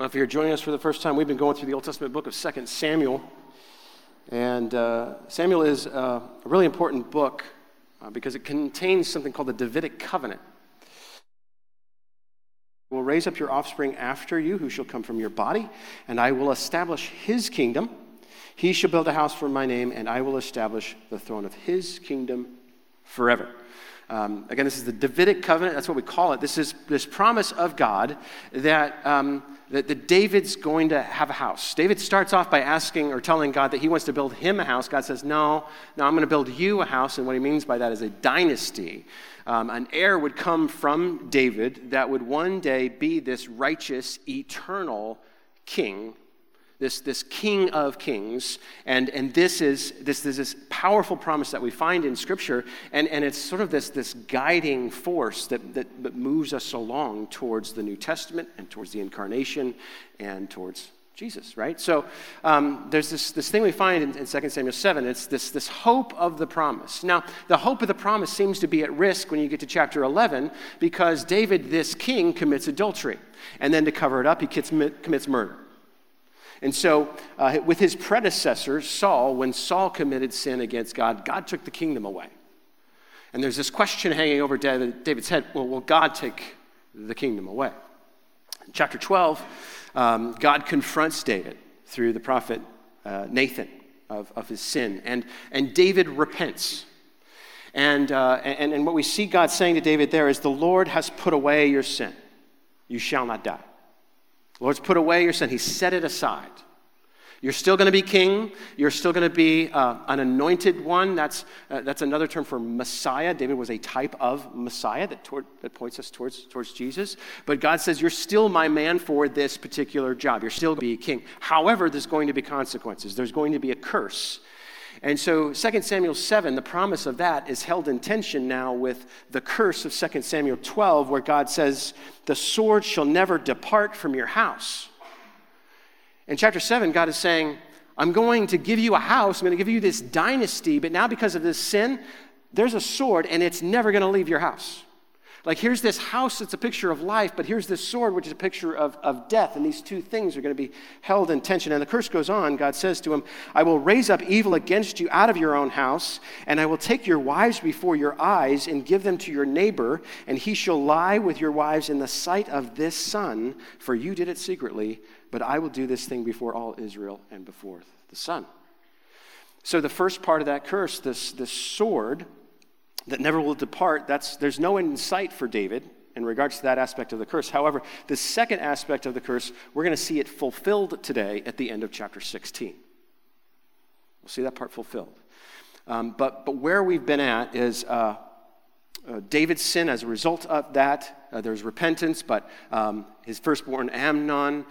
Well, if you're joining us for the first time, we've been going through the Old Testament book of 2 Samuel. And uh, Samuel is uh, a really important book uh, because it contains something called the Davidic covenant. will raise up your offspring after you, who shall come from your body, and I will establish his kingdom. He shall build a house for my name, and I will establish the throne of his kingdom forever. Um, again, this is the Davidic covenant. That's what we call it. This is this promise of God that, um, that, that David's going to have a house. David starts off by asking or telling God that he wants to build him a house. God says, No, no, I'm going to build you a house. And what he means by that is a dynasty. Um, an heir would come from David that would one day be this righteous, eternal king this, this King of Kings. And, and this is this, this, this powerful promise that we find in Scripture. And, and it's sort of this, this guiding force that, that, that moves us along towards the New Testament and towards the incarnation and towards Jesus, right? So um, there's this, this thing we find in, in 2 Samuel 7. It's this, this hope of the promise. Now, the hope of the promise seems to be at risk when you get to chapter 11 because David, this king, commits adultery. And then to cover it up, he commits murder. And so, uh, with his predecessor, Saul, when Saul committed sin against God, God took the kingdom away. And there's this question hanging over David's head well, will God take the kingdom away? In chapter 12, um, God confronts David through the prophet uh, Nathan of, of his sin, and, and David repents. And, uh, and, and what we see God saying to David there is, The Lord has put away your sin. You shall not die. Lord's put away your sin, He set it aside. You're still going to be king. You're still going to be uh, an anointed one. That's, uh, that's another term for Messiah. David was a type of Messiah that, toward, that points us towards, towards Jesus. But God says, You're still my man for this particular job. You're still going to be king. However, there's going to be consequences. There's going to be a curse and so 2 Samuel 7, the promise of that is held in tension now with the curse of 2 Samuel 12, where God says, The sword shall never depart from your house. In chapter 7, God is saying, I'm going to give you a house, I'm going to give you this dynasty, but now because of this sin, there's a sword and it's never going to leave your house. Like, here's this house that's a picture of life, but here's this sword, which is a picture of, of death. And these two things are going to be held in tension. And the curse goes on. God says to him, I will raise up evil against you out of your own house, and I will take your wives before your eyes and give them to your neighbor, and he shall lie with your wives in the sight of this sun, for you did it secretly, but I will do this thing before all Israel and before the sun. So, the first part of that curse, this, this sword, that never will depart, that's, there's no insight for David in regards to that aspect of the curse. However, the second aspect of the curse, we're going to see it fulfilled today at the end of chapter 16. We'll see that part fulfilled. Um, but, but where we've been at is uh, uh, David's sin as a result of that. Uh, there's repentance, but um, his firstborn Amnon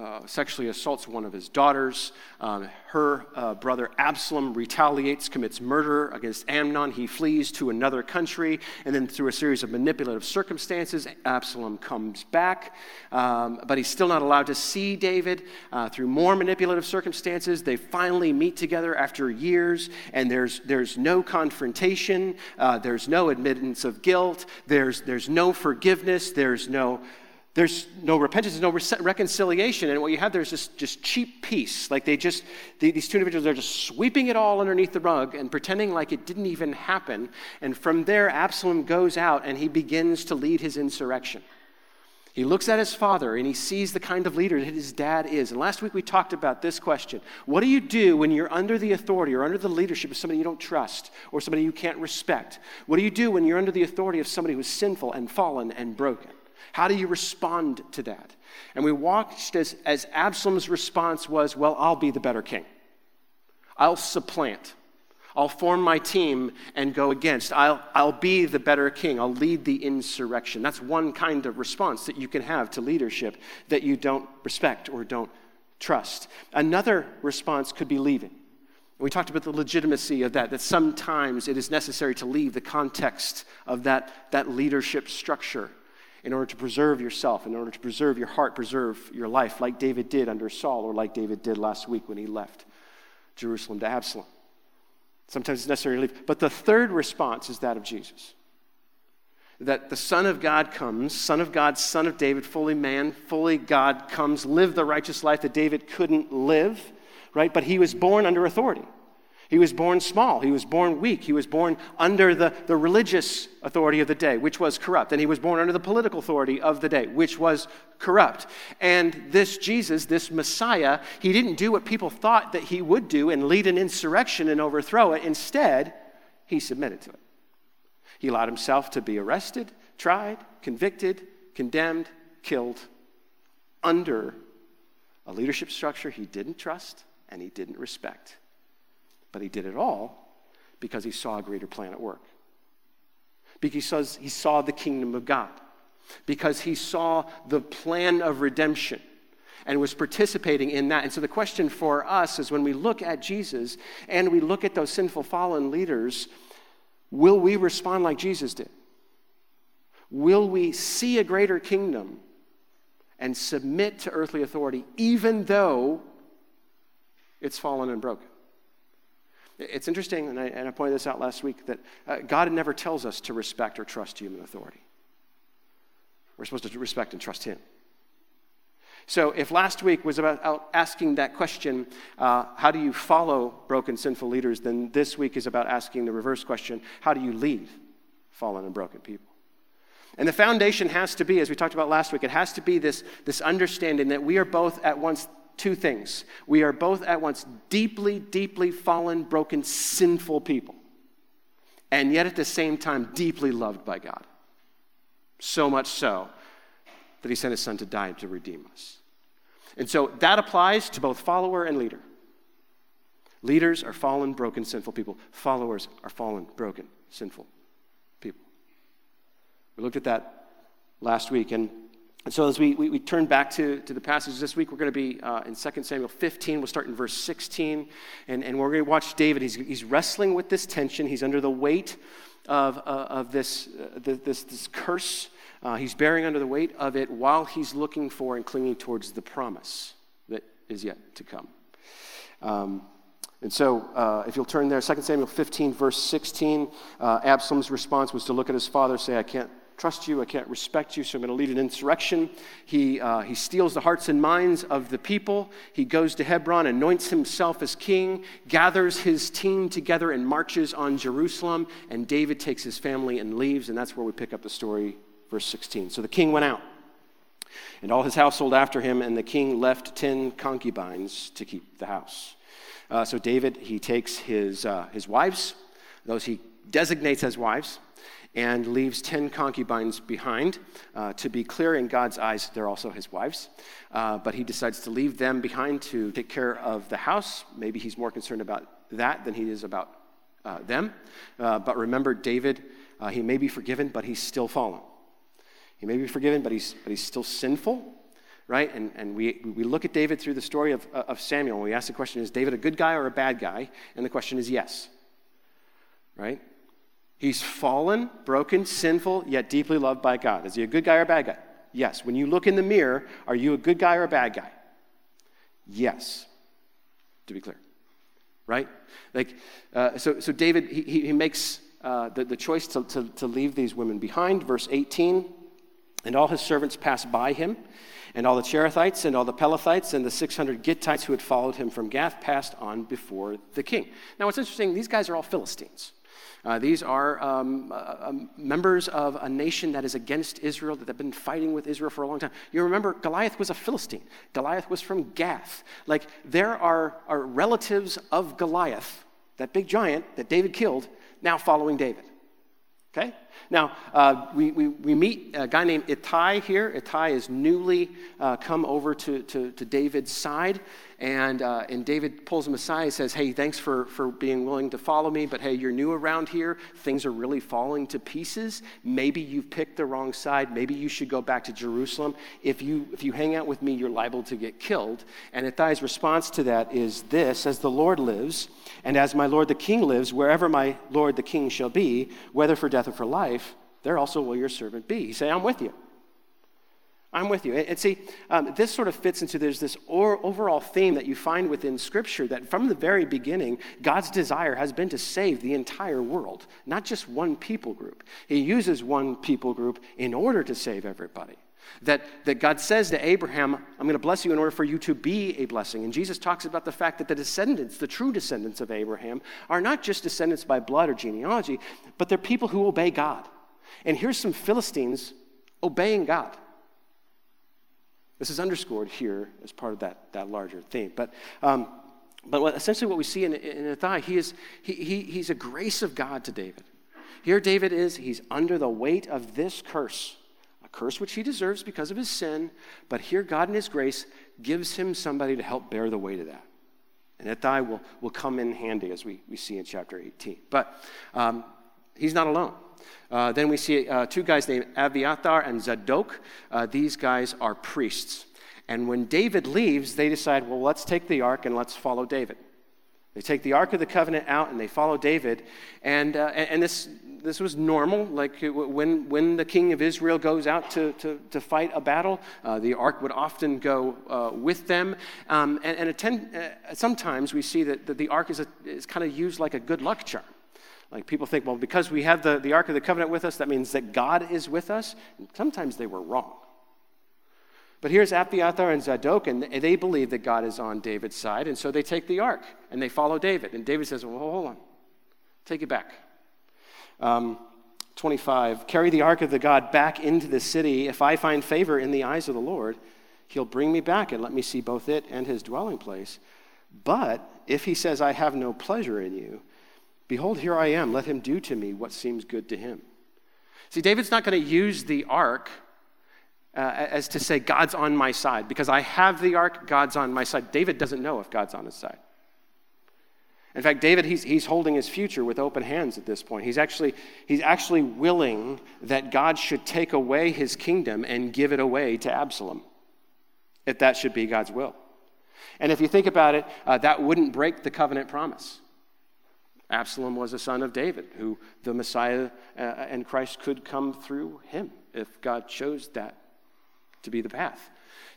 uh, sexually assaults one of his daughters. Um, her uh, brother Absalom retaliates, commits murder against Amnon. He flees to another country, and then through a series of manipulative circumstances, Absalom comes back. Um, but he's still not allowed to see David. Uh, through more manipulative circumstances, they finally meet together after years, and there's, there's no confrontation, uh, there's no admittance of guilt, there's, there's no forgiveness, there's no there's no repentance, there's no reconciliation. And what you have there is just, just cheap peace. Like they just, these two individuals are just sweeping it all underneath the rug and pretending like it didn't even happen. And from there, Absalom goes out and he begins to lead his insurrection. He looks at his father and he sees the kind of leader that his dad is. And last week we talked about this question What do you do when you're under the authority or under the leadership of somebody you don't trust or somebody you can't respect? What do you do when you're under the authority of somebody who's sinful and fallen and broken? How do you respond to that? And we watched as, as Absalom's response was, Well, I'll be the better king. I'll supplant. I'll form my team and go against. I'll, I'll be the better king. I'll lead the insurrection. That's one kind of response that you can have to leadership that you don't respect or don't trust. Another response could be leaving. We talked about the legitimacy of that, that sometimes it is necessary to leave the context of that, that leadership structure in order to preserve yourself, in order to preserve your heart, preserve your life, like David did under Saul, or like David did last week when he left Jerusalem to Absalom. Sometimes it's necessary to leave. But the third response is that of Jesus. that the Son of God comes, Son of God, Son of David, fully man, fully God, comes, live the righteous life that David couldn't live, right? But he was born under authority. He was born small. He was born weak. He was born under the, the religious authority of the day, which was corrupt. And he was born under the political authority of the day, which was corrupt. And this Jesus, this Messiah, he didn't do what people thought that he would do and lead an insurrection and overthrow it. Instead, he submitted to it. He allowed himself to be arrested, tried, convicted, condemned, killed under a leadership structure he didn't trust and he didn't respect. But he did it all because he saw a greater plan at work. Because he saw the kingdom of God. Because he saw the plan of redemption and was participating in that. And so the question for us is when we look at Jesus and we look at those sinful fallen leaders, will we respond like Jesus did? Will we see a greater kingdom and submit to earthly authority even though it's fallen and broken? It's interesting, and I, and I pointed this out last week, that uh, God never tells us to respect or trust human authority. We're supposed to respect and trust Him. So, if last week was about asking that question, uh, how do you follow broken, sinful leaders, then this week is about asking the reverse question how do you lead fallen and broken people? And the foundation has to be, as we talked about last week, it has to be this, this understanding that we are both at once two things. We are both at once deeply, deeply fallen, broken, sinful people, and yet at the same time deeply loved by God. So much so that he sent his son to die to redeem us. And so that applies to both follower and leader. Leaders are fallen, broken, sinful people. Followers are fallen, broken, sinful people. We looked at that last week, and and so, as we, we, we, turn back to, to the passage this week, we're going to be uh, in 2 Samuel 15. We'll start in verse 16. And, and we're going to watch David. He's, he's wrestling with this tension, he's under the weight of, uh, of this, uh, this, this curse. Uh, he's bearing under the weight of it while he's looking for and clinging towards the promise that is yet to come. Um, and so, uh, if you'll turn there, 2 Samuel 15, verse 16, uh, Absalom's response was to look at his father, say, I can't trust you, I can't respect you, so I'm going to lead an insurrection. He, uh, he steals the hearts and minds of the people. He goes to Hebron, anoints himself as king, gathers his team together, and marches on Jerusalem. And David takes his family and leaves, and that's where we pick up the story, verse 16. So the king went out, and all his household after him, and the king left ten concubines to keep the house. Uh, so David, he takes his, uh, his wives, those he designates as wives, and leaves 10 concubines behind. Uh, to be clear, in God's eyes, they're also his wives. Uh, but he decides to leave them behind to take care of the house. Maybe he's more concerned about that than he is about uh, them. Uh, but remember, David, uh, he may be forgiven, but he's still fallen. He may be forgiven, but he's, but he's still sinful right? And, and we, we look at David through the story of, of Samuel, we ask the question is David a good guy or a bad guy? And the question is yes, right? He's fallen, broken, sinful, yet deeply loved by God. Is he a good guy or a bad guy? Yes. When you look in the mirror, are you a good guy or a bad guy? Yes, to be clear. Right? Like, uh, so, so David, he, he makes uh, the, the choice to, to, to leave these women behind. Verse 18 And all his servants passed by him, and all the Cherethites and all the Pelethites and the 600 Gittites who had followed him from Gath passed on before the king. Now, what's interesting, these guys are all Philistines. Uh, these are um, uh, uh, members of a nation that is against Israel, that have been fighting with Israel for a long time. You remember, Goliath was a Philistine. Goliath was from Gath. Like, there are, are relatives of Goliath, that big giant that David killed, now following David. Okay? Now, uh, we, we, we, meet a guy named Ittai here. Ittai is newly uh, come over to, to, to, David's side. And, uh, and David pulls him aside and says, Hey, thanks for, for being willing to follow me, but hey, you're new around here. Things are really falling to pieces. Maybe you've picked the wrong side. Maybe you should go back to Jerusalem. If you, if you hang out with me, you're liable to get killed. And Ittai's response to that is this As the Lord lives, and as my Lord the king lives, wherever my Lord the king shall be, whether for death or for life, there also will your servant be. He say, I'm with you. I'm with you. And, see, um, this sort of fits into there's this or, overall theme that you find within Scripture that from the very beginning, God's desire has been to save the entire world, not just one people group. He uses one people group in order to save everybody. That, that God says to Abraham, I'm going to bless you in order for you to be a blessing. And Jesus talks about the fact that the descendants, the true descendants of Abraham, are not just descendants by blood or genealogy, but they're people who obey God. And here's some Philistines obeying God. This is underscored here as part of that, that larger theme. But, um, but what, essentially, what we see in, in Ittai, he is, he, he, he's a grace of God to David. Here, David is, he's under the weight of this curse, curse which he deserves because of his sin. But here, God in his grace gives him somebody to help bear the weight of that. And Ittai will, will come in handy as we, we see in chapter 18. But um, he's not alone. Uh, then we see uh, two guys named Abiathar and Zadok. Uh, these guys are priests. And when David leaves, they decide, well, let's take the ark and let's follow David. They take the Ark of the Covenant out and they follow David. And, uh, and this, this was normal. Like when, when the king of Israel goes out to, to, to fight a battle, uh, the Ark would often go uh, with them. Um, and and attend, uh, sometimes we see that, that the Ark is, is kind of used like a good luck charm. Like people think, well, because we have the, the Ark of the Covenant with us, that means that God is with us. And sometimes they were wrong. But here's Abiathar and Zadok, and they believe that God is on David's side, and so they take the ark and they follow David. And David says, Well, hold on, take it back. Um, 25, carry the ark of the God back into the city. If I find favor in the eyes of the Lord, he'll bring me back and let me see both it and his dwelling place. But if he says, I have no pleasure in you, Behold, here I am. Let him do to me what seems good to him. See, David's not going to use the ark uh, as to say, God's on my side. Because I have the ark, God's on my side. David doesn't know if God's on his side. In fact, David, he's, he's holding his future with open hands at this point. He's actually, he's actually willing that God should take away his kingdom and give it away to Absalom, if that should be God's will. And if you think about it, uh, that wouldn't break the covenant promise. Absalom was a son of David, who the Messiah uh, and Christ could come through him if God chose that to be the path.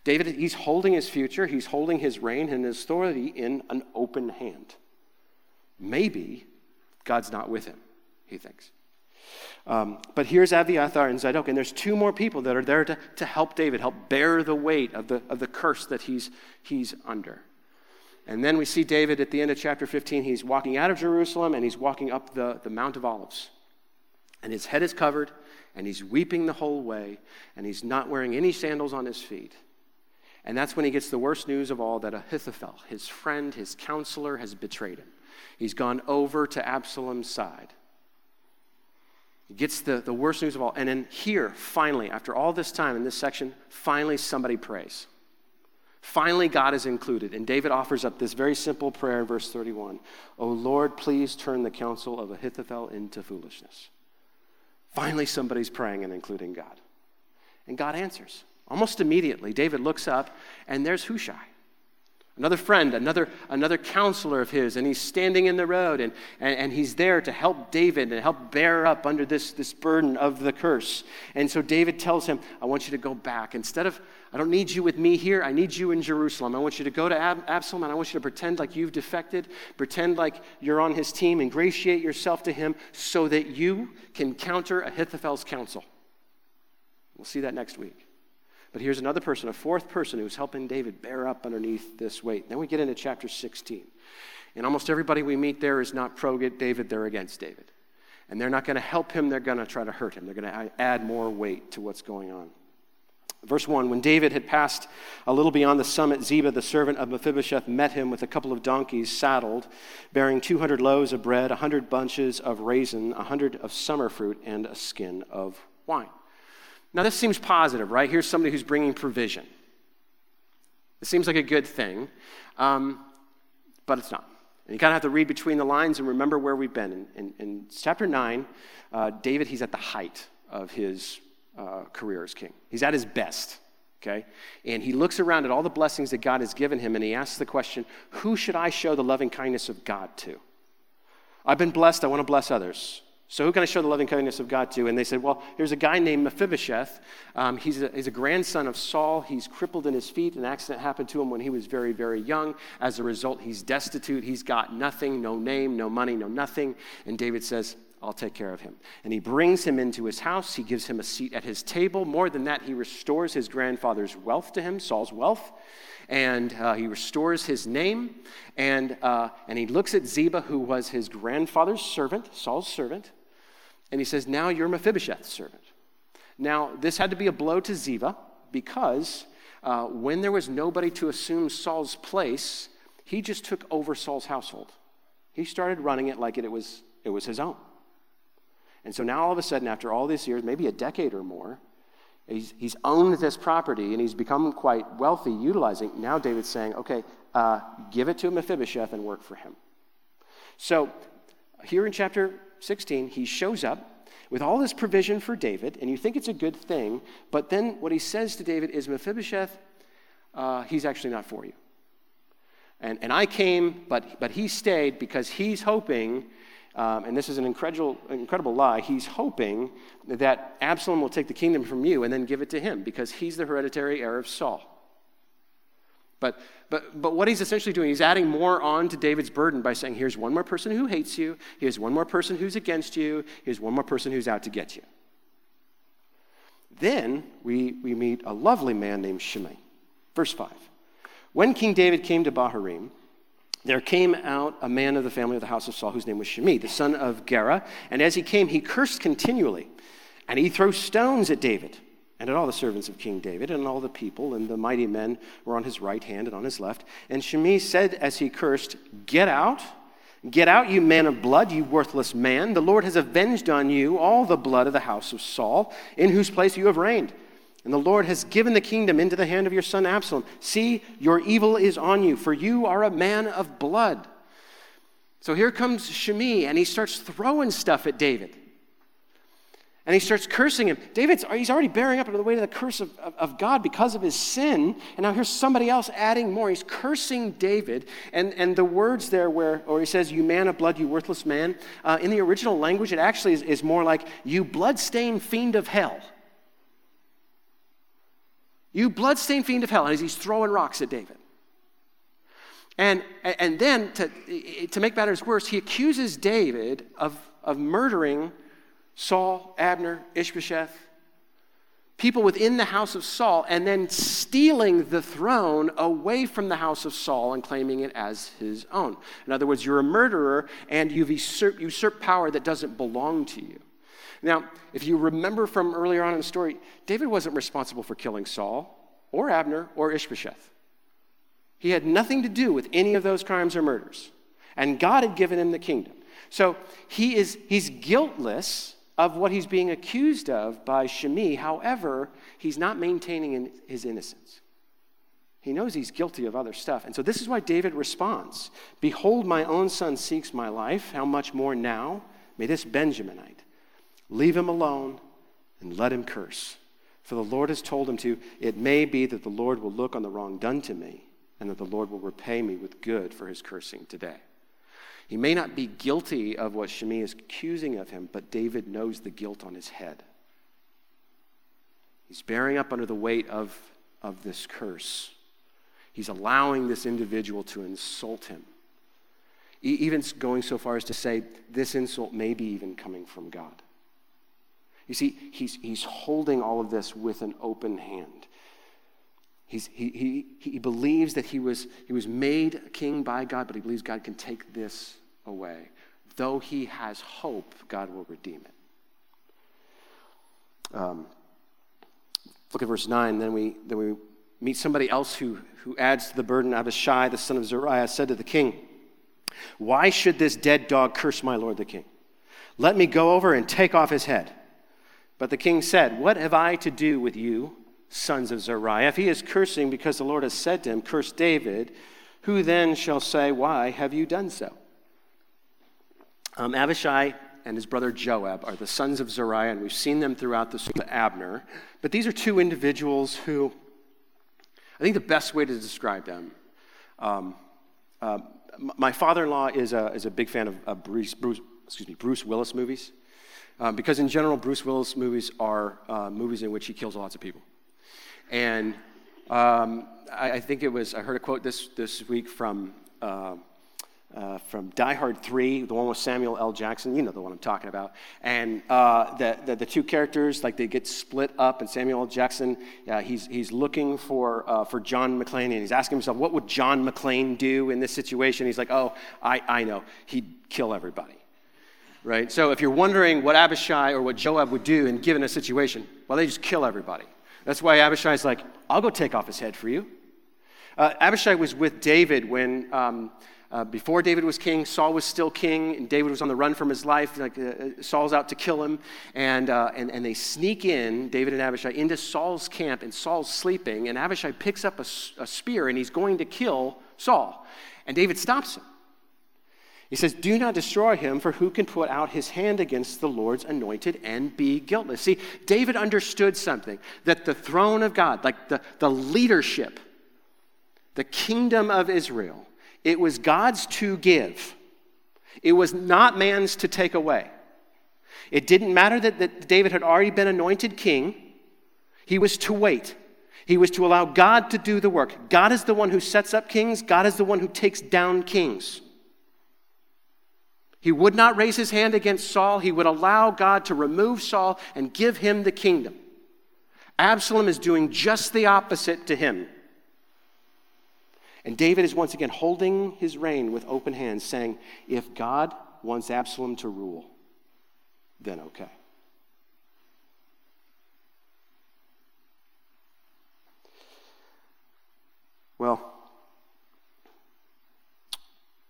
David, he's holding his future, he's holding his reign and his authority in an open hand. Maybe God's not with him, he thinks. Um, but here's Abiathar and Zadok, and there's two more people that are there to, to help David, help bear the weight of the, of the curse that he's, he's under. And then we see David at the end of chapter 15. He's walking out of Jerusalem and he's walking up the, the Mount of Olives. And his head is covered and he's weeping the whole way and he's not wearing any sandals on his feet. And that's when he gets the worst news of all that Ahithophel, his friend, his counselor, has betrayed him. He's gone over to Absalom's side. He gets the, the worst news of all. And then here, finally, after all this time in this section, finally somebody prays. Finally, God is included. And David offers up this very simple prayer in verse 31 O Lord, please turn the counsel of Ahithophel into foolishness. Finally, somebody's praying and including God. And God answers. Almost immediately, David looks up, and there's Hushai another friend, another, another counselor of his, and he's standing in the road and, and, and, he's there to help David and help bear up under this, this burden of the curse. And so David tells him, I want you to go back. Instead of, I don't need you with me here, I need you in Jerusalem. I want you to go to Ab- Absalom and I want you to pretend like you've defected, pretend like you're on his team, ingratiate yourself to him so that you can counter Ahithophel's counsel. We'll see that next week. But here's another person, a fourth person who's helping David bear up underneath this weight. Then we get into chapter 16. And almost everybody we meet there is not pro David, they're against David. And they're not going to help him, they're going to try to hurt him. They're going to add more weight to what's going on. Verse 1 When David had passed a little beyond the summit, Ziba, the servant of Mephibosheth, met him with a couple of donkeys saddled, bearing 200 loaves of bread, 100 bunches of raisin, 100 of summer fruit, and a skin of wine. Now, this seems positive, right? Here's somebody who's bringing provision. It seems like a good thing, um, but it's not. And you kind of have to read between the lines and remember where we've been. In, in, in chapter 9, uh, David, he's at the height of his uh, career as king. He's at his best, okay? And he looks around at all the blessings that God has given him and he asks the question who should I show the loving kindness of God to? I've been blessed, I want to bless others. So, who can I show the loving kindness of God to? And they said, Well, there's a guy named Mephibosheth. Um, he's, a, he's a grandson of Saul. He's crippled in his feet. An accident happened to him when he was very, very young. As a result, he's destitute. He's got nothing no name, no money, no nothing. And David says, I'll take care of him. And he brings him into his house. He gives him a seat at his table. More than that, he restores his grandfather's wealth to him, Saul's wealth and uh, he restores his name. And, uh, and he looks at Ziba, who was his grandfather's servant, Saul's servant, and he says, Now you're Mephibosheth's servant. Now, this had to be a blow to Ziba because uh, when there was nobody to assume Saul's place, he just took over Saul's household. He started running it like it, it, was, it was his own. And so now all of a sudden, after all these years, maybe a decade or more, he's, he's owned this property and he's become quite wealthy utilizing. Now David's saying, okay, uh, give it to Mephibosheth and work for him. So here in chapter 16, he shows up with all this provision for David, and you think it's a good thing, but then what he says to David is Mephibosheth, uh, he's actually not for you. And, and I came, but, but he stayed because he's hoping, um, and this is an incredible, incredible lie, he's hoping that Absalom will take the kingdom from you and then give it to him because he's the hereditary heir of Saul. But, but, but what he's essentially doing, he's adding more on to David's burden by saying, here's one more person who hates you, here's one more person who's against you, here's one more person who's out to get you. Then we, we meet a lovely man named Shimei. Verse 5. When King David came to Bahurim, there came out a man of the family of the house of Saul whose name was Shimei, the son of Gera. And as he came, he cursed continually, and he threw stones at David and all the servants of King David, and all the people, and the mighty men were on his right hand and on his left. And Shimei said as he cursed, Get out, get out, you man of blood, you worthless man. The Lord has avenged on you all the blood of the house of Saul, in whose place you have reigned. And the Lord has given the kingdom into the hand of your son Absalom. See, your evil is on you, for you are a man of blood. So here comes Shimei, and he starts throwing stuff at David. And he starts cursing him. David's he's already bearing up under the weight of the curse of, of, of, God because of his sin. And now here's somebody else adding more. He's cursing David. And, and the words there where, or he says, You man of blood, you worthless man. Uh, in the original language, it actually is, is more like, You bloodstained fiend of hell. You bloodstained fiend of hell. And he's throwing rocks at David. And, and then, to, to make matters worse, he accuses David of, of murdering Saul, Abner, Ishbosheth, people within the house of Saul, and then stealing the throne away from the house of Saul and claiming it as his own. In other words, you're a murderer and you've usurped, usurped power that doesn't belong to you. Now, if you remember from earlier on in the story, David wasn't responsible for killing Saul or Abner or Ishbosheth. He had nothing to do with any of those crimes or murders. And God had given him the kingdom. So he is, he's guiltless of what he's being accused of by Shimei. However, he's not maintaining his innocence. He knows he's guilty of other stuff. And so this is why David responds Behold, my own son seeks my life. How much more now? May this Benjaminite leave him alone and let him curse. For the Lord has told him to, It may be that the Lord will look on the wrong done to me, and that the Lord will repay me with good for his cursing today. He may not be guilty of what Shimei is accusing of him, but David knows the guilt on his head. He's bearing up under the weight of, of this curse. He's allowing this individual to insult him. Even going so far as to say, this insult may be even coming from God. You see, he's, he's holding all of this with an open hand. He's, he, he, he believes that he was, he was made king by God, but he believes God can take this away. Though he has hope, God will redeem it. Um, look at verse 9. Then we, then we meet somebody else who, who adds to the burden. Abishai, the son of Zeruiah, said to the king, Why should this dead dog curse my lord the king? Let me go over and take off his head. But the king said, What have I to do with you? sons of Zeruiah. If he is cursing because the Lord has said to him, Curse David, who then shall say, Why have you done so? Um, Abishai and his brother Joab are the sons of Zeruiah, and we've seen them throughout the of Abner. But these are two individuals who, I think the best way to describe them, um, uh, my father in law is a, is a big fan of, of Bruce, Bruce, excuse me, Bruce Willis movies. Um, because in general, Bruce Willis movies are uh, movies in which he kills lots of people. And um, I, I, think it was, I heard a quote this, this week from, uh, uh, from Die Hard 3, the one with Samuel L. Jackson. You know the one I'm talking about. And uh, the, the, the, two characters, like they get split up, and Samuel L. Jackson, he's, he's looking for, uh, for John McClane, and he's asking himself, what would John McClane do in this situation? He's like, oh, I, I know. He'd kill everybody right? So if you're wondering what Abishai or what Joab would do in given a situation, well, they just kill everybody. That's why Abishai's like, I'll go take off his head for you. Uh, Abishai was with David when, um, uh, before David was king, Saul was still king, and David was on the run from his life. Like uh, uh Saul's out to kill him, and, uh, and, and they sneak in, David and Abishai, into Saul's camp, and Saul's sleeping, and Abishai picks up a, a spear, and he's going to kill Saul. And David stops him. He says, Do not destroy him, for who can put out his hand against the Lord's anointed and be guiltless? See, David understood something that the throne of God, like the, the leadership, the kingdom of Israel, it was God's to give, it was not man's to take away. It didn't matter that, that David had already been anointed king, he was to wait. He was to allow God to do the work. God is the one who sets up kings, God is the one who takes down kings. He would not raise his hand against Saul. He would allow God to remove Saul and give him the kingdom. Absalom is doing just the opposite to him. And David is once again holding his reign with open hands, saying, If God wants Absalom to rule, then okay. Well,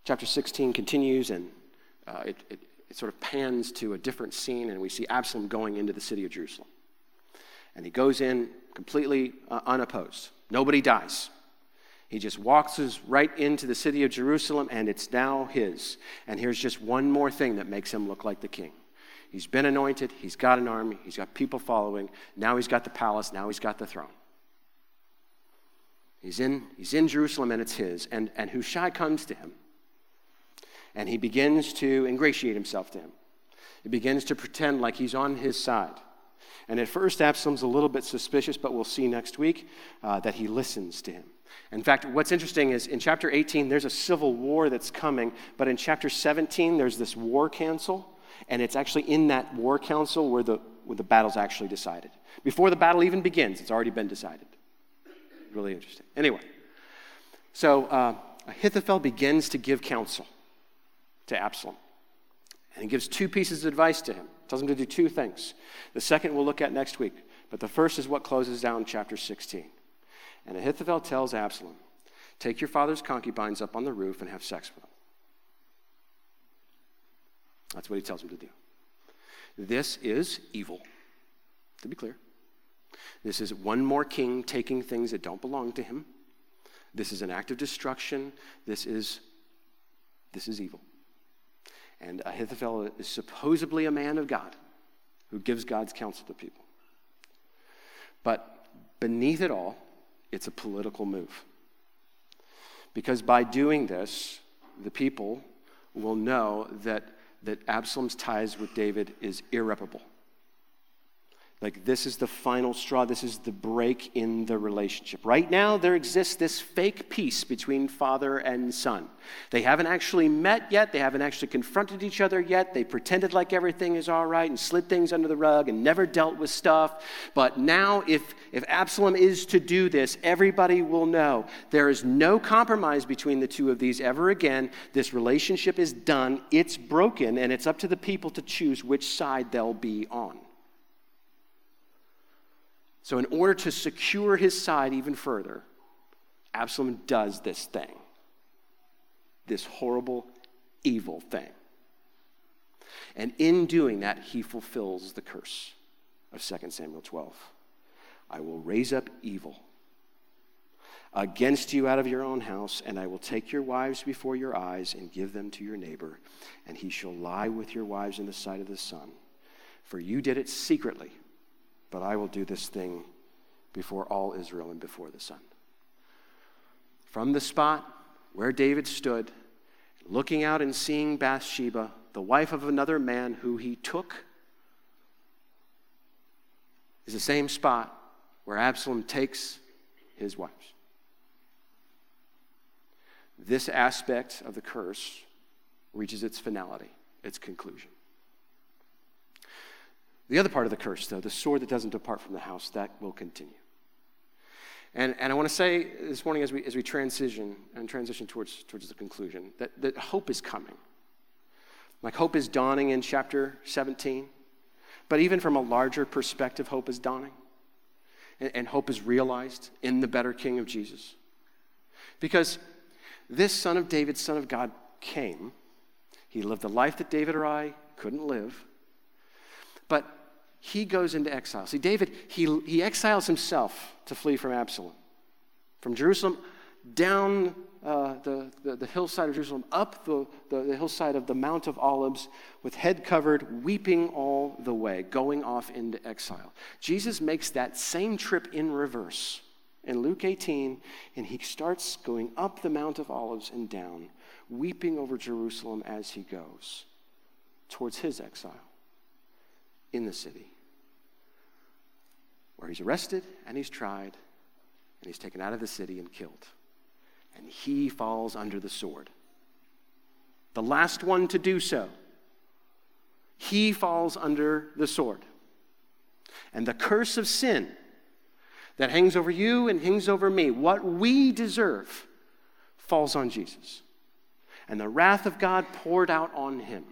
chapter 16 continues, and uh, it, it, it sort of pans to a different scene, and we see Absalom going into the city of Jerusalem. And he goes in completely uh, unopposed. Nobody dies. He just walks right into the city of Jerusalem, and it's now his. And here's just one more thing that makes him look like the king. He's been anointed, he's got an army, he's got people following. Now he's got the palace, now he's got the throne. He's in, he's in Jerusalem, and it's his. And, and Hushai comes to him and he begins to ingratiate himself to him. He begins to pretend like he's on his side. And at first, Absalom's a little bit suspicious, but we'll see next week uh, that he listens to him. In fact, what's interesting is in chapter 18, there's a civil war that's coming, but in chapter 17, there's this war council, and it's actually in that war council where the, where the battle's actually decided. Before the battle even begins, it's already been decided. Really interesting. Anyway, so uh, Ahithophel begins to give counsel to Absalom. And he gives two pieces of advice to him. Tells him to do two things. The second we'll look at next week. But the first is what closes down chapter 16. And Ahithophel tells Absalom, Take your father's concubines up on the roof and have sex with them. That's what he tells him to do. This is evil, to be clear. This is one more king taking things that don't belong to him. This is an act of destruction. This is, this is evil. And Ahithophel is supposedly a man of God who gives God's counsel to people. But beneath it all, it's a political move. Because by doing this, the people will know that, that Absalom's ties with David is irreparable. Like, this is the final straw. This is the break in the relationship. Right now, there exists this fake peace between father and son. They haven't actually met yet. They haven't actually confronted each other yet. They pretended like everything is all right and slid things under the rug and never dealt with stuff. But now, if, if Absalom is to do this, everybody will know there is no compromise between the two of these ever again. This relationship is done, it's broken, and it's up to the people to choose which side they'll be on. So, in order to secure his side even further, Absalom does this thing this horrible, evil thing. And in doing that, he fulfills the curse of 2 Samuel 12. I will raise up evil against you out of your own house, and I will take your wives before your eyes and give them to your neighbor, and he shall lie with your wives in the sight of the sun. For you did it secretly but I will do this thing before all Israel and before the sun. From the spot where David stood, looking out and seeing Bathsheba, the wife of another man who he took is the same spot where Absalom takes his wives. This aspect of the curse reaches its finality, its conclusion. The other part of the curse, though, the sword that doesn't depart from the house, that will continue. And, and I want to say this morning as we, as we transition and transition towards, towards the conclusion that, that hope is coming. Like hope is dawning in chapter 17, but even from a larger perspective, hope is dawning. And, and hope is realized in the better King of Jesus. Because this son of David, son of God, came. He lived a life that David or I couldn't live. But he goes into exile. See, David, he, he exiles himself to flee from Absalom. From Jerusalem down uh, the, the, the, hillside of Jerusalem, up the, the, the hillside of the Mount of Olives, with head covered, weeping all the way, going off into exile. Jesus makes that same trip in reverse in Luke 18, and he starts going up the Mount of Olives and down, weeping over Jerusalem as he goes towards his exile in the city, where he's arrested and he's tried, and he's taken out of the city and killed and he falls under the sword. The last one to do so, he falls under the sword. And the curse of sin that hangs over you and hangs over me, what we deserve, falls on Jesus. And the wrath of God poured out on him.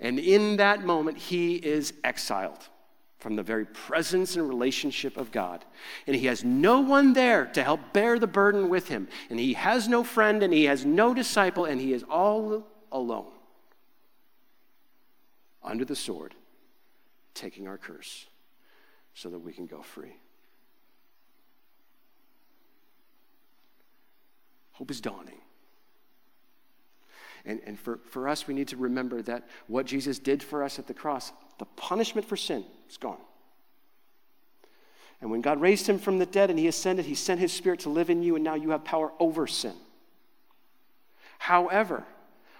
And in that moment, he is exiled from the very presence and relationship of God. And he has no one there to help bear the burden with him. And he has no friend and he has no disciple and he is all alone under the sword, taking our curse so that we can go free. Hope is dawning. And, and for, for us, we need to remember that what Jesus did for us at the cross, the punishment for sin, is gone. And when God raised him from the dead and he ascended, he sent his spirit to live in you, and now you have power over sin. However,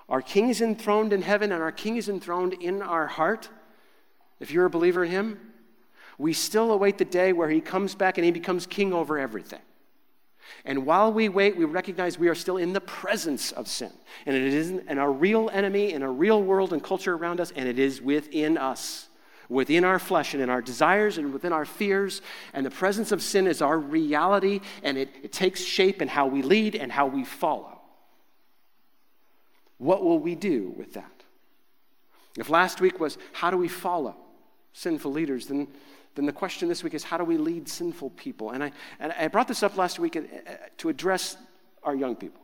our King is enthroned in heaven and our King is enthroned in our heart. If you're a believer in him, we still await the day where he comes back and he becomes king over everything. And while we wait, we recognize we are still in the presence of sin. And it is an, a real enemy in a real world and culture around us, and it is within us within our flesh and in our desires and within our fears. And the presence of sin is our reality, and it, it takes shape in how we lead and how we follow. What will we do with that? If last week was how do we follow sinful leaders, then, then the question this week is how do we lead sinful people? And I, and I brought this up last week uh, uh, to address our young people.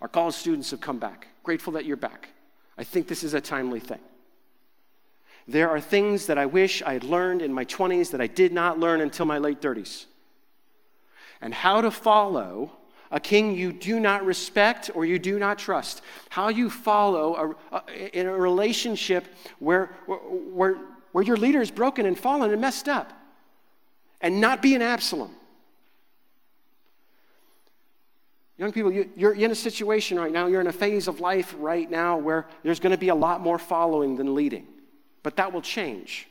Our college students have come back. Grateful that you're back. I think this is a timely thing. There are things that I wish I had learned in my 20s that I did not learn until my late 30s. And how to follow a king you do not respect or you do not trust. How you follow a, a, in a relationship where, where, where your leader is broken and fallen and messed up. And not be an Absalom. Young people, you, are in a situation right now, you're in a phase of life right now where there's going to be a lot more following than leading. But that will change.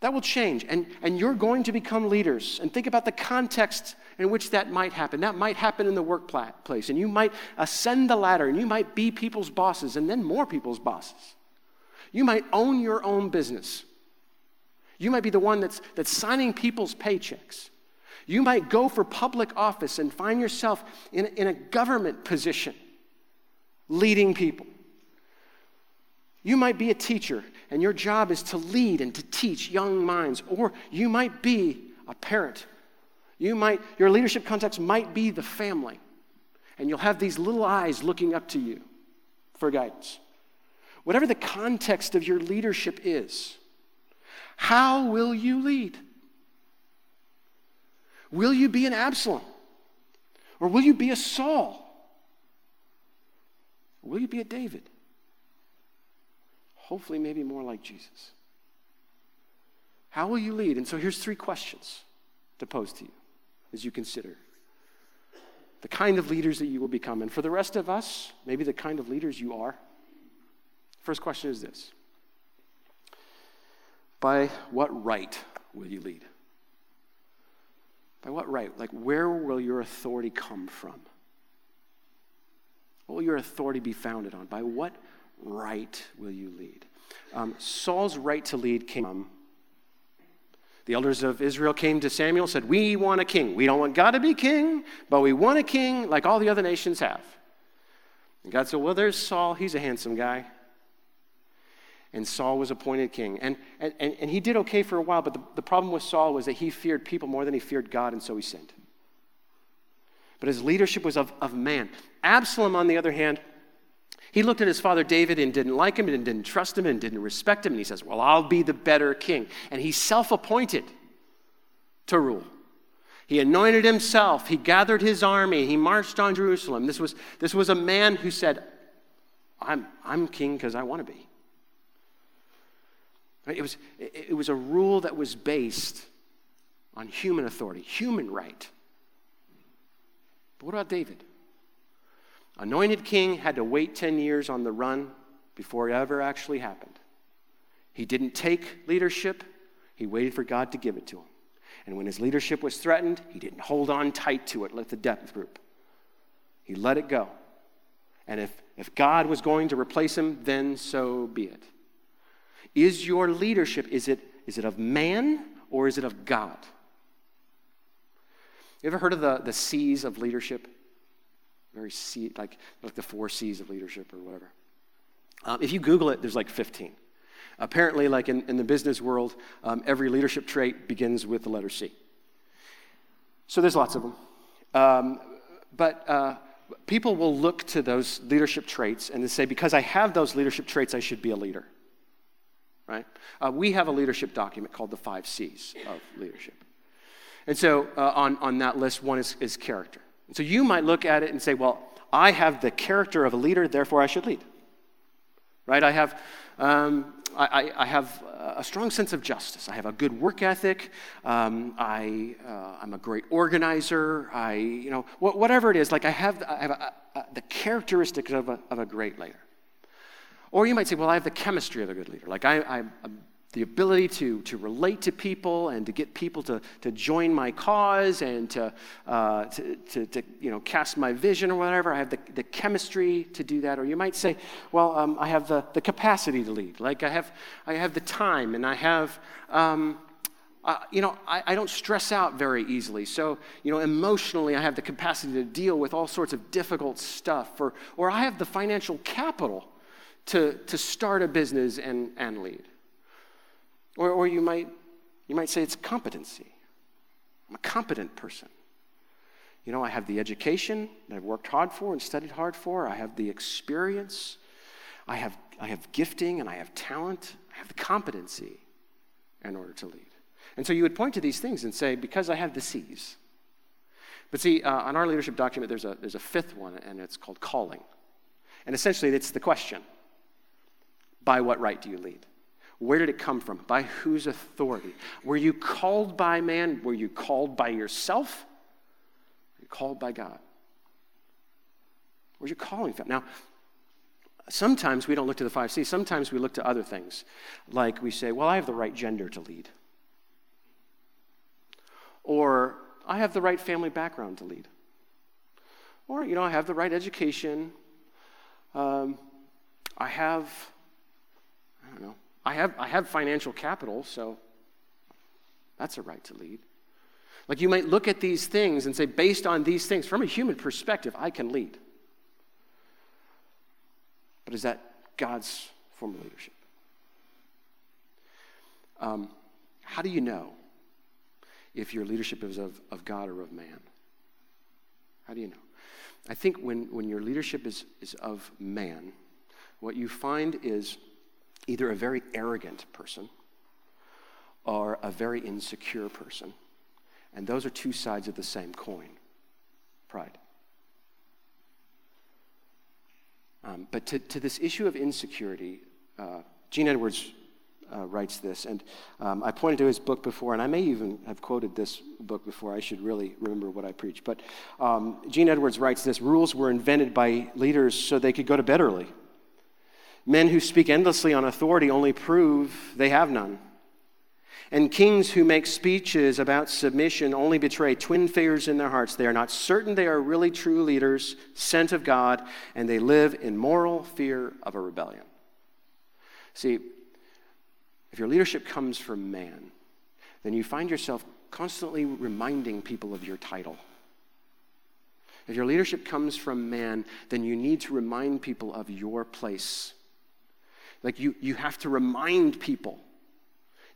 That will change. And, and you're going to become leaders. And think about the context in which that might happen. That might happen in the workplace. And you might ascend the ladder and you might be people's bosses and then more people's bosses. You might own your own business. You might be the one that's, that's signing people's paychecks. You might go for public office and find yourself in, in a government position leading people. You might be a teacher, and your job is to lead and to teach young minds, or you might be a parent. You might, your leadership context might be the family, and you'll have these little eyes looking up to you for guidance. Whatever the context of your leadership is, how will you lead? Will you be an Absalom? Or will you be a Saul? Or will you be a David? hopefully, maybe more like Jesus. How will you lead? And so here's three questions to pose to you as you consider the kind of leaders that you will become. And for the rest of us, maybe the kind of leaders you are. First question is this By what right will you lead? By what right? Like, where will your authority come from? What will your authority be founded on? By what right will you lead? Um, Saul's right to lead came from the elders of Israel came to Samuel said, We want a king. We don't want God to be king, but we want a king like all the other nations have. And God said, Well, there's Saul. He's a handsome guy. And Saul was appointed king. And, and, and he did okay for a while, but the, the problem with Saul was that he feared people more than he feared God, and so he sinned. But his leadership was of, of man. Absalom, on the other hand, he looked at his father David and didn't like him and didn't trust him and didn't respect him. And he says, Well, I'll be the better king. And he self appointed to rule. He anointed himself. He gathered his army. He marched on Jerusalem. This was, this was a man who said, I'm, I'm king because I want to be. It was, it was a rule that was based on human authority, human right. But what about David? Anointed king had to wait 10 years on the run before it ever actually happened. He didn't take leadership, he waited for God to give it to him. And when his leadership was threatened, he didn't hold on tight to it like the death group. He let it go. And if, if God was going to replace him, then so be it. Is your leadership, is it, is it of man or is it of God? You ever heard of the, the C's of leadership? very C, like, like the four C's of leadership or whatever. Um, if you Google it, there's like 15. Apparently, like in, in the business world, um, every leadership trait begins with the letter C. So there's lots of them. Um, but uh, people will look to those leadership traits and they say, because I have those leadership traits, I should be a leader. Right? Uh, we have a leadership document called the five C's of leadership. And so uh, on, on that list, one is, is character. And so you might look at it and say, well, I have the character of a leader, therefore I should lead. Right? I have, um, I, I, have a strong sense of justice. I have a good work ethic. Um, I, uh, I'm a great organizer. I, you know, whatever it is, like I have, I have a, a, the characteristics of a, of a great leader. Or you might say, well, I have the chemistry of a good leader. Like I, I'm the ability to, to relate to people and to get people to, to join my cause and to, uh, to, to, to, you know, cast my vision or whatever. I have the, the chemistry to do that. Or you might say, well, um, I have the, the capacity to lead. Like I have, I have the time and I have, um, uh, you know, I, I don't stress out very easily. So, you know, emotionally, I have the capacity to deal with all sorts of difficult stuff. Or, or I have the financial capital to, to start a business and, and lead. Or, or you, might, you might say it's competency. I'm a competent person. You know, I have the education that I've worked hard for and studied hard for. I have the experience. I have, I have gifting and I have talent. I have the competency in order to lead. And so you would point to these things and say, because I have the C's. But see, uh, on our leadership document, there's a, there's a fifth one, and it's called calling. And essentially, it's the question by what right do you lead? Where did it come from? By whose authority? Were you called by man? Were you called by yourself? Were you called by God? Where's your calling from? Now, sometimes we don't look to the five C's. Sometimes we look to other things. Like we say, well, I have the right gender to lead. Or I have the right family background to lead. Or, you know, I have the right education. Um, I have, I don't know, I have, I have financial capital, so that's a right to lead. Like you might look at these things and say, based on these things, from a human perspective, I can lead. But is that God's form of leadership? Um, how do you know if your leadership is of, of God or of man? How do you know? I think when, when your leadership is, is of man, what you find is either a very arrogant person or a very insecure person. And those are two sides of the same coin pride. Um, but to, to, this issue of insecurity, uh, Gene Edwards uh, writes this, and um, I pointed to his book before, and I may even have quoted this book before. I should really remember what I preach. But um, Gene Edwards writes this Rules were invented by leaders so they could go to bed early. Men who speak endlessly on authority only prove they have none. And kings who make speeches about submission only betray twin fears in their hearts. They are not certain they are really true leaders, sent of God, and they live in moral fear of a rebellion. See, if your leadership comes from man, then you find yourself constantly reminding people of your title. If your leadership comes from man, then you need to remind people of your place. Like you, you have to remind people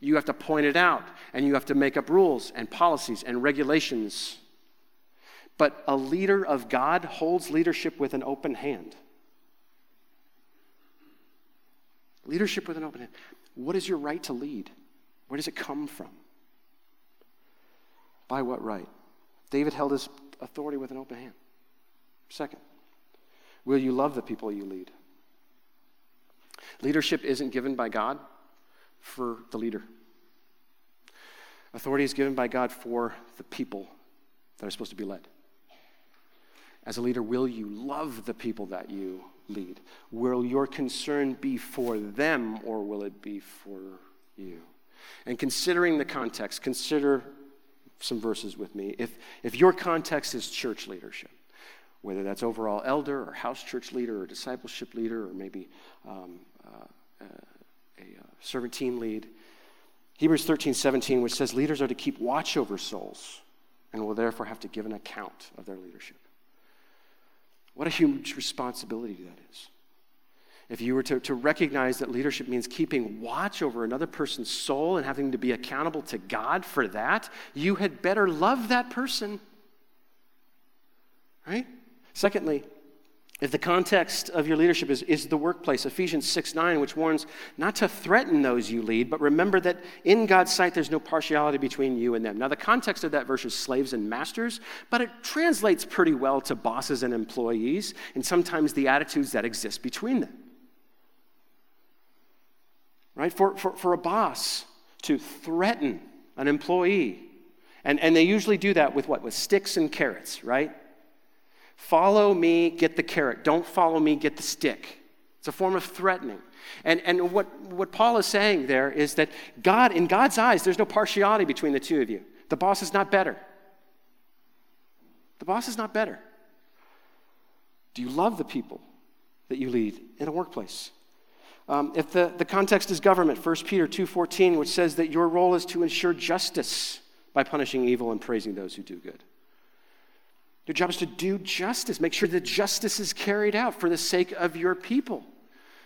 you have to point it out, and you have to make up rules and policies and regulations. But a leader of God holds leadership with an open hand. Leadership with an open hand. What is your right to lead? Where does it come from? By what right? David held his authority with an open hand. Second, will you love the people you lead? Leadership isn't given by God, for the leader. Authority is given by God for the people that are supposed to be led. As a leader, will you love the people that you lead? Will your concern be for them or will it be for you? And considering the context, consider some verses with me. If, if your context is church leadership, whether that's overall elder or house church leader or discipleship leader or maybe um, a uh, servant team lead. Hebrews 13, 17, which says leaders are to keep watch over souls and will therefore have to give an account of their leadership. What a huge responsibility that is. If you were to, to recognize that leadership means keeping watch over another person's soul and having to be accountable to God for that, you had better love that person. Right? Secondly, if the context of your leadership is, is the workplace, Ephesians 6 9, which warns not to threaten those you lead, but remember that in God's sight there's no partiality between you and them. Now, the context of that verse is slaves and masters, but it translates pretty well to bosses and employees, and sometimes the attitudes that exist between them. Right? For, for, for a boss to threaten an employee, and, and they usually do that with what? With sticks and carrots, right? Follow me, get the carrot. Don't follow me, get the stick. It's a form of threatening. And, and what, what Paul is saying there is that God, in God's eyes, there's no partiality between the two of you. The boss is not better. The boss is not better. Do you love the people that you lead in a workplace? Um, if the, the context is government, 1 Peter 2.14, which says that your role is to ensure justice by punishing evil and praising those who do good. Your job is to do justice, make sure that justice is carried out for the sake of your people,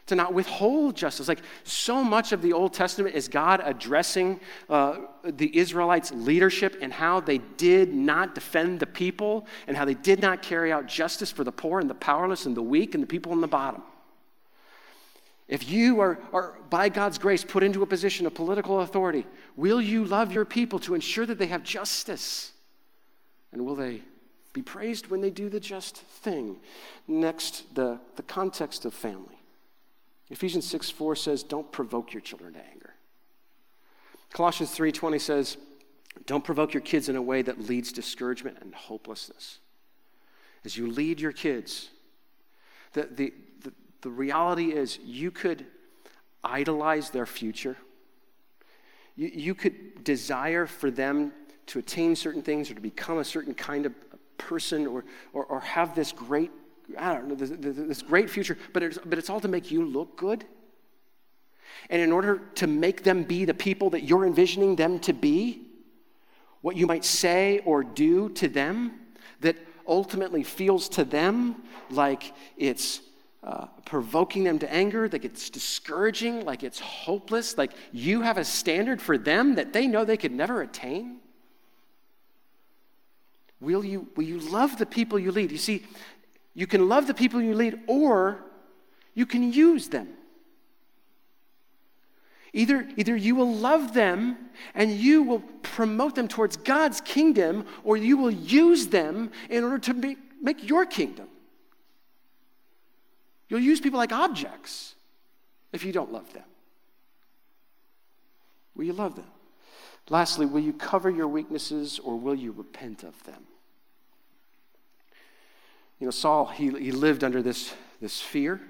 to not withhold justice. Like so much of the Old Testament is God addressing uh, the Israelites' leadership and how they did not defend the people and how they did not carry out justice for the poor and the powerless and the weak and the people in the bottom. If you are, are, by God's grace, put into a position of political authority, will you love your people to ensure that they have justice? And will they be praised when they do the just thing. Next, the, the context of family. Ephesians 6 4 says, Don't provoke your children to anger. Colossians 3:20 says, Don't provoke your kids in a way that leads discouragement and hopelessness. As you lead your kids, the, the, the, the reality is you could idolize their future. You, you could desire for them to attain certain things or to become a certain kind of person or, or, or have this great, I don't know, this, this great future, but it's, but it's all to make you look good. And in order to make them be the people that you're envisioning them to be, what you might say or do to them that ultimately feels to them like it's uh, provoking them to anger, like it's discouraging, like it's hopeless, like you have a standard for them that they know they could never attain. Will you, will you love the people you lead? You see, you can love the people you lead, or you can use them. Either, either you will love them and you will promote them towards God's kingdom, or you will use them in order to make, make your kingdom. You'll use people like objects if you don't love them. Will you love them? Lastly, will you cover your weaknesses or will you repent of them? You know, Saul, he, he lived under this, this fear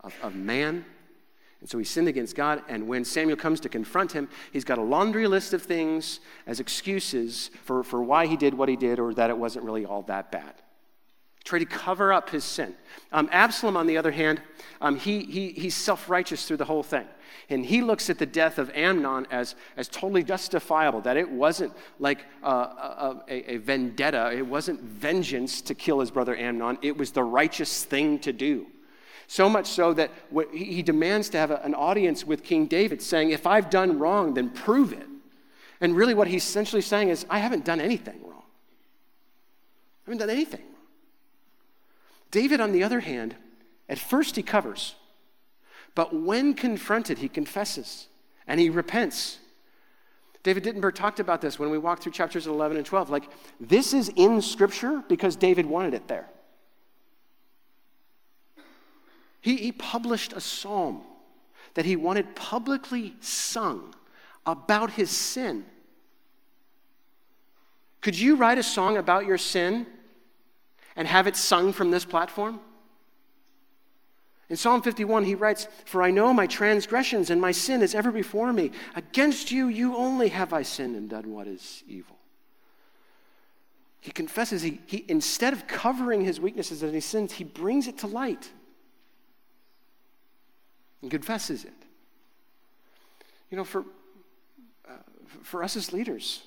of, of man. And so he sinned against God. And when Samuel comes to confront him, he's got a laundry list of things as excuses for, for why he did what he did or that it wasn't really all that bad. Try to cover up his sin. Um, Absalom, on the other hand, um, he, he, he's self righteous through the whole thing. And he looks at the death of Amnon as, as totally justifiable, that it wasn't like a, a, a vendetta, it wasn't vengeance to kill his brother Amnon, it was the righteous thing to do. So much so that he demands to have an audience with King David saying, If I've done wrong, then prove it. And really, what he's essentially saying is, I haven't done anything wrong. I haven't done anything. David, on the other hand, at first he covers, but when confronted, he confesses and he repents. David Dittenberg talked about this when we walked through chapters 11 and 12. Like, this is in Scripture because David wanted it there. He, he published a psalm that he wanted publicly sung about his sin. Could you write a song about your sin and have it sung from this platform? In Psalm 51, he writes, For I know my transgressions and my sin is ever before me. Against you, you only have I sinned and done what is evil. He confesses, he, he, instead of covering his weaknesses and his sins, he brings it to light and confesses it. You know, for, uh, for us as leaders,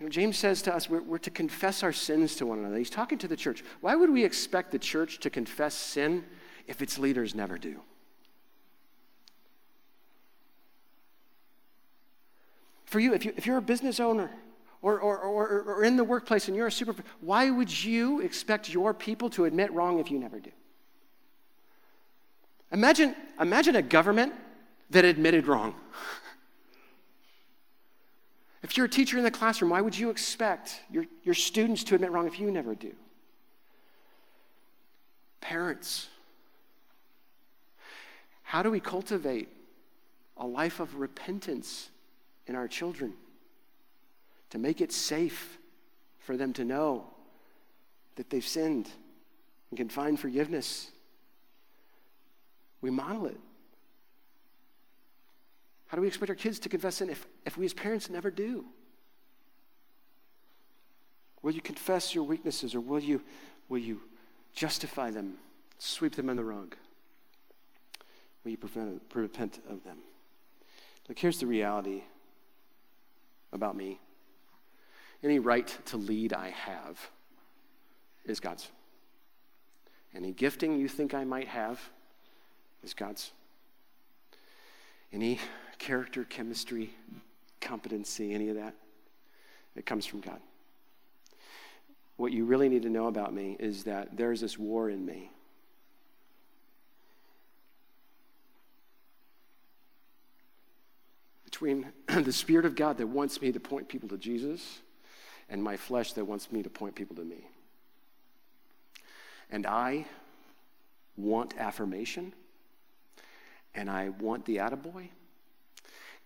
you know, James says to us, we're, we're to confess our sins to one another. He's talking to the church. Why would we expect the church to confess sin if its leaders never do? For you, if, you, if you're a business owner or, or, or, or in the workplace and you're a super, why would you expect your people to admit wrong if you never do? Imagine, imagine a government that admitted wrong. if you're a teacher in the classroom, why would you expect your, your students to admit wrong if you never do? Parents, how do we cultivate a life of repentance in our children to make it safe for them to know that they've sinned and can find forgiveness? we model it. How do we expect our kids to confess sin if, if we as parents never do? Will you confess your weaknesses or will you, will you justify them, sweep them in the rug? Will you prevent, repent of them? Look, here's the reality about me any right to lead I have is God's. Any gifting you think I might have is God's. Any character, chemistry, competency, any of that, it comes from God. What you really need to know about me is that there's this war in me. Between the Spirit of God that wants me to point people to Jesus and my flesh that wants me to point people to me. And I want affirmation and I want the attaboy,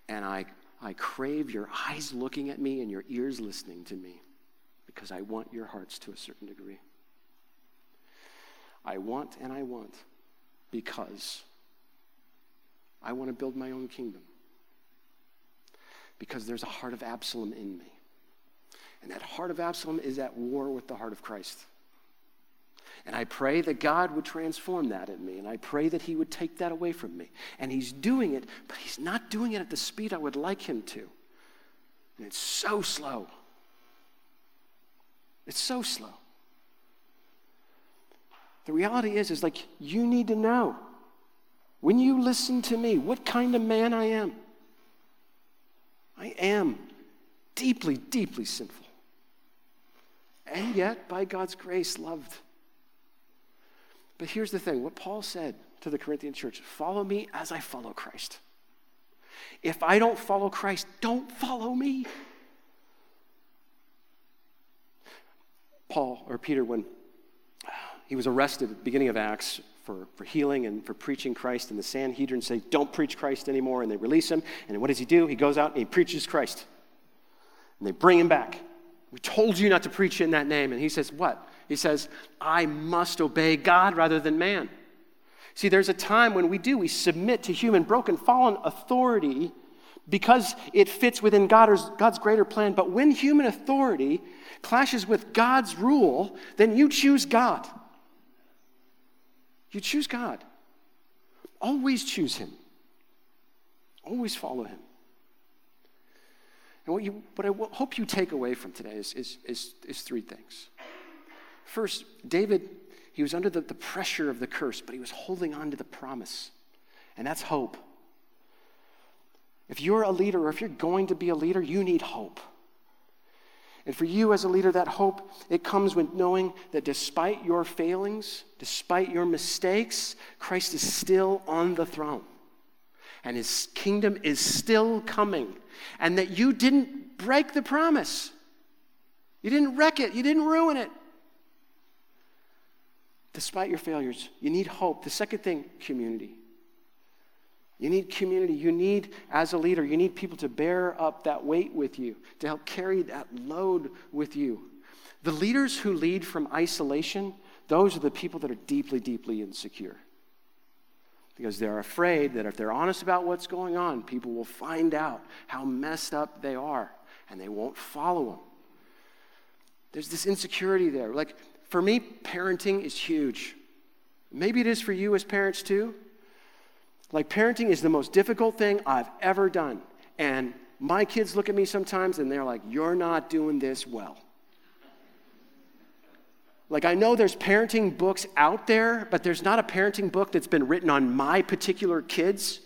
and I, I crave your eyes looking at me and your ears listening to me because I want your hearts to a certain degree. I want and I want because I want to build my own kingdom. Because there's a heart of Absalom in me. And that heart of Absalom is at war with the heart of Christ. And I pray that God would transform that in me. And I pray that He would take that away from me. And He's doing it, but He's not doing it at the speed I would like Him to. And it's so slow. It's so slow. The reality is, is like you need to know when you listen to me what kind of man I am. I am deeply, deeply sinful. And yet, by God's grace, loved. But here's the thing what Paul said to the Corinthian church follow me as I follow Christ. If I don't follow Christ, don't follow me. Paul, or Peter, when he was arrested at the beginning of Acts for, for healing and for preaching Christ, and the Sanhedrin say, Don't preach Christ anymore, and they release him. And what does he do? He goes out and he preaches Christ. And they bring him back. We told you not to preach in that name. And he says, What? He says, I must obey God rather than man. See, there's a time when we do, we submit to human, broken, fallen authority because it fits within God's, greater plan. But when human authority clashes with God's rule, then you choose God. You choose God. Always choose Him. Always follow Him. And what, you, what I hope you take away from today is, is, is, is three things. First, David, he was under the, the pressure of the curse, but he was holding on to the promise. And that's hope. If you're a leader or if you're going to be a leader, you need hope. And for you as a leader, that hope, it comes with knowing that despite your failings, despite your mistakes, Christ is still on the throne. And his kingdom is still coming. And that you didn't break the promise. You didn't wreck it. You didn't ruin it. Despite your failures, you need hope. The second thing, community. You need community. You need, as a leader, you need people to bear up that weight with you, to help carry that load with you. The leaders who lead from isolation, those are the people that are deeply, deeply insecure. Because they're afraid that if they're honest about what's going on, people will find out how messed up they are and they won't follow them. There's this insecurity there. Like, for me, parenting is huge. Maybe it is for you as parents too. Like, parenting is the most difficult thing I've ever done. And my kids look at me sometimes and they're like, You're not doing this well. Like, I know there's parenting books out there, but there's not a parenting book that's been written on my particular kids.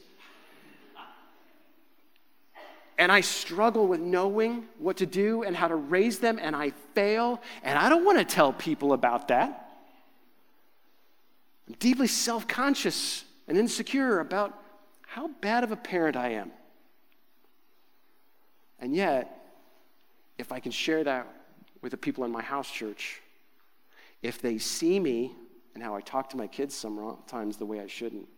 And I struggle with knowing what to do and how to raise them, and I fail, and I don't want to tell people about that. I'm deeply self conscious and insecure about how bad of a parent I am. And yet, if I can share that with the people in my house church, if they see me and how I talk to my kids sometimes the way I shouldn't,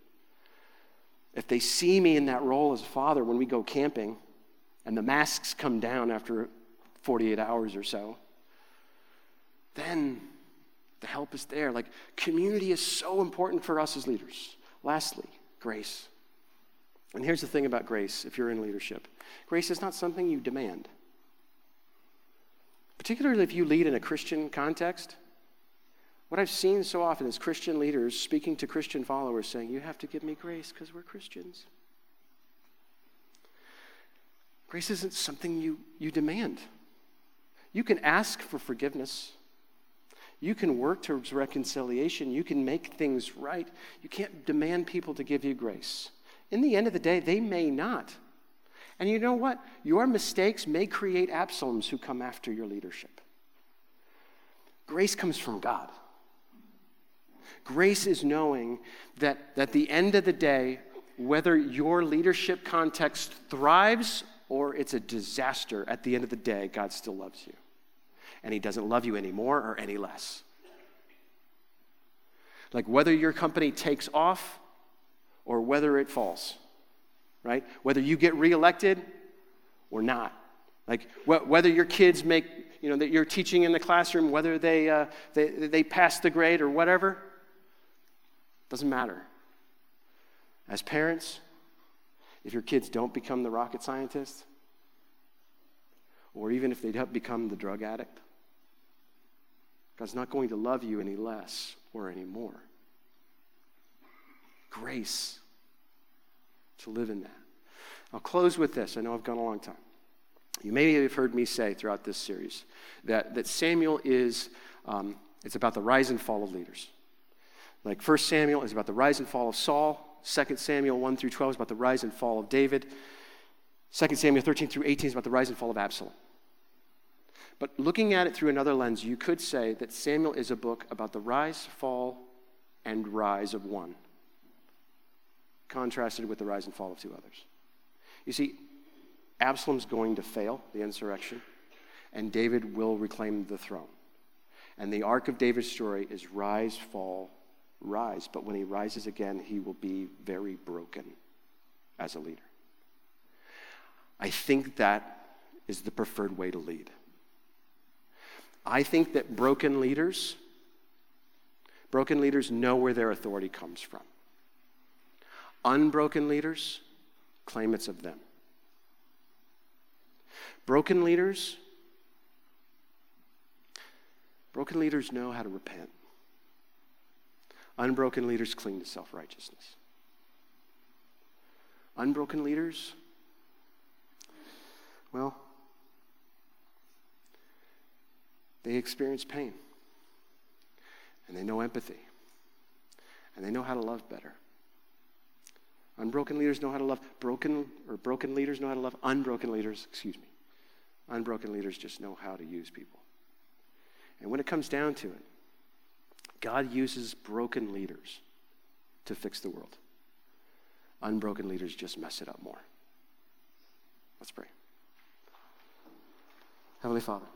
if they see me in that role as a father when we go camping and the masks come down after 48 hours or so, then the help is there. Like, community is so important for us as leaders. Lastly, grace. And here's the thing about grace if you're in leadership grace is not something you demand. Particularly if you lead in a Christian context. What I've seen so often is Christian leaders speaking to Christian followers saying, You have to give me grace because we're Christians. Grace isn't something you, you demand. You can ask for forgiveness. You can work towards reconciliation. You can make things right. You can't demand people to give you grace. In the end of the day, they may not. And you know what? Your mistakes may create Absaloms who come after your leadership. Grace comes from God. Grace is knowing that at the end of the day, whether your leadership context thrives or it's a disaster, at the end of the day, God still loves you and he doesn't love you any more or any less. Like whether your company takes off or whether it falls, right? Whether you get reelected or not. Like wh- whether your kids make, you know, that you're teaching in the classroom, whether they, uh, they, they pass the grade or whatever, doesn't matter. As parents, if your kids don't become the rocket scientist, or even if they don't become the drug addict, God's not going to love you any less or any more. Grace to live in that. I'll close with this. I know I've gone a long time. You may have heard me say throughout this series that, that Samuel is, um, it's about the rise and fall of leaders. Like 1 Samuel is about the rise and fall of Saul. 2 Samuel 1 through 12 is about the rise and fall of David. 2 Samuel 13 through 18 is about the rise and fall of Absalom. But looking at it through another lens, you could say that Samuel is a book about the rise, fall, and rise of one, contrasted with the rise and fall of two others. You see, Absalom's going to fail the insurrection, and David will reclaim the throne. And the arc of David's story is rise, fall, rise. But when he rises again, he will be very broken as a leader. I think that is the preferred way to lead. I think that broken leaders, broken leaders know where their authority comes from. Unbroken leaders claim it's of them. Broken leaders, broken leaders know how to repent. Unbroken leaders cling to self righteousness. Unbroken leaders, well, they experience pain and they know empathy and they know how to love better. Unbroken leaders know how to love. Broken or broken leaders know how to love. Unbroken leaders, excuse me. Unbroken leaders just know how to use people. And when it comes down to it, God uses broken leaders to fix the world. Unbroken leaders just mess it up more. Let's pray. Heavenly Father,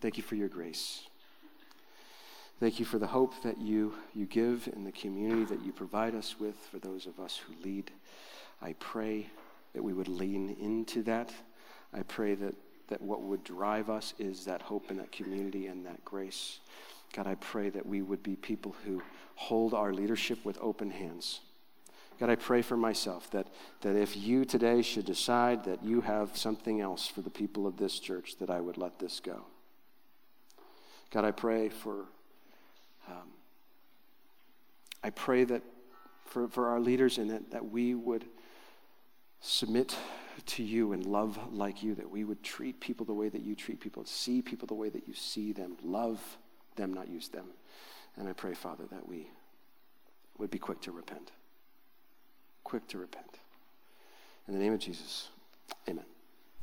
thank you for your grace. Thank you for the hope that you, you give in the community that you provide us with for those of us who lead. I pray that we would lean into that. I pray that, that what would drive us is that hope and that community and that grace. God, I pray that we would be people who hold our leadership with open hands. God, I pray for myself that, that if you today should decide that you have something else for the people of this church, that I would let this go. God, I pray for um, I pray that for, for our leaders and that, that we would submit to you and love like you, that we would treat people the way that you treat people, see people the way that you see them, love them, not use them. And I pray, Father, that we would be quick to repent. Quick to repent. In the name of Jesus, amen.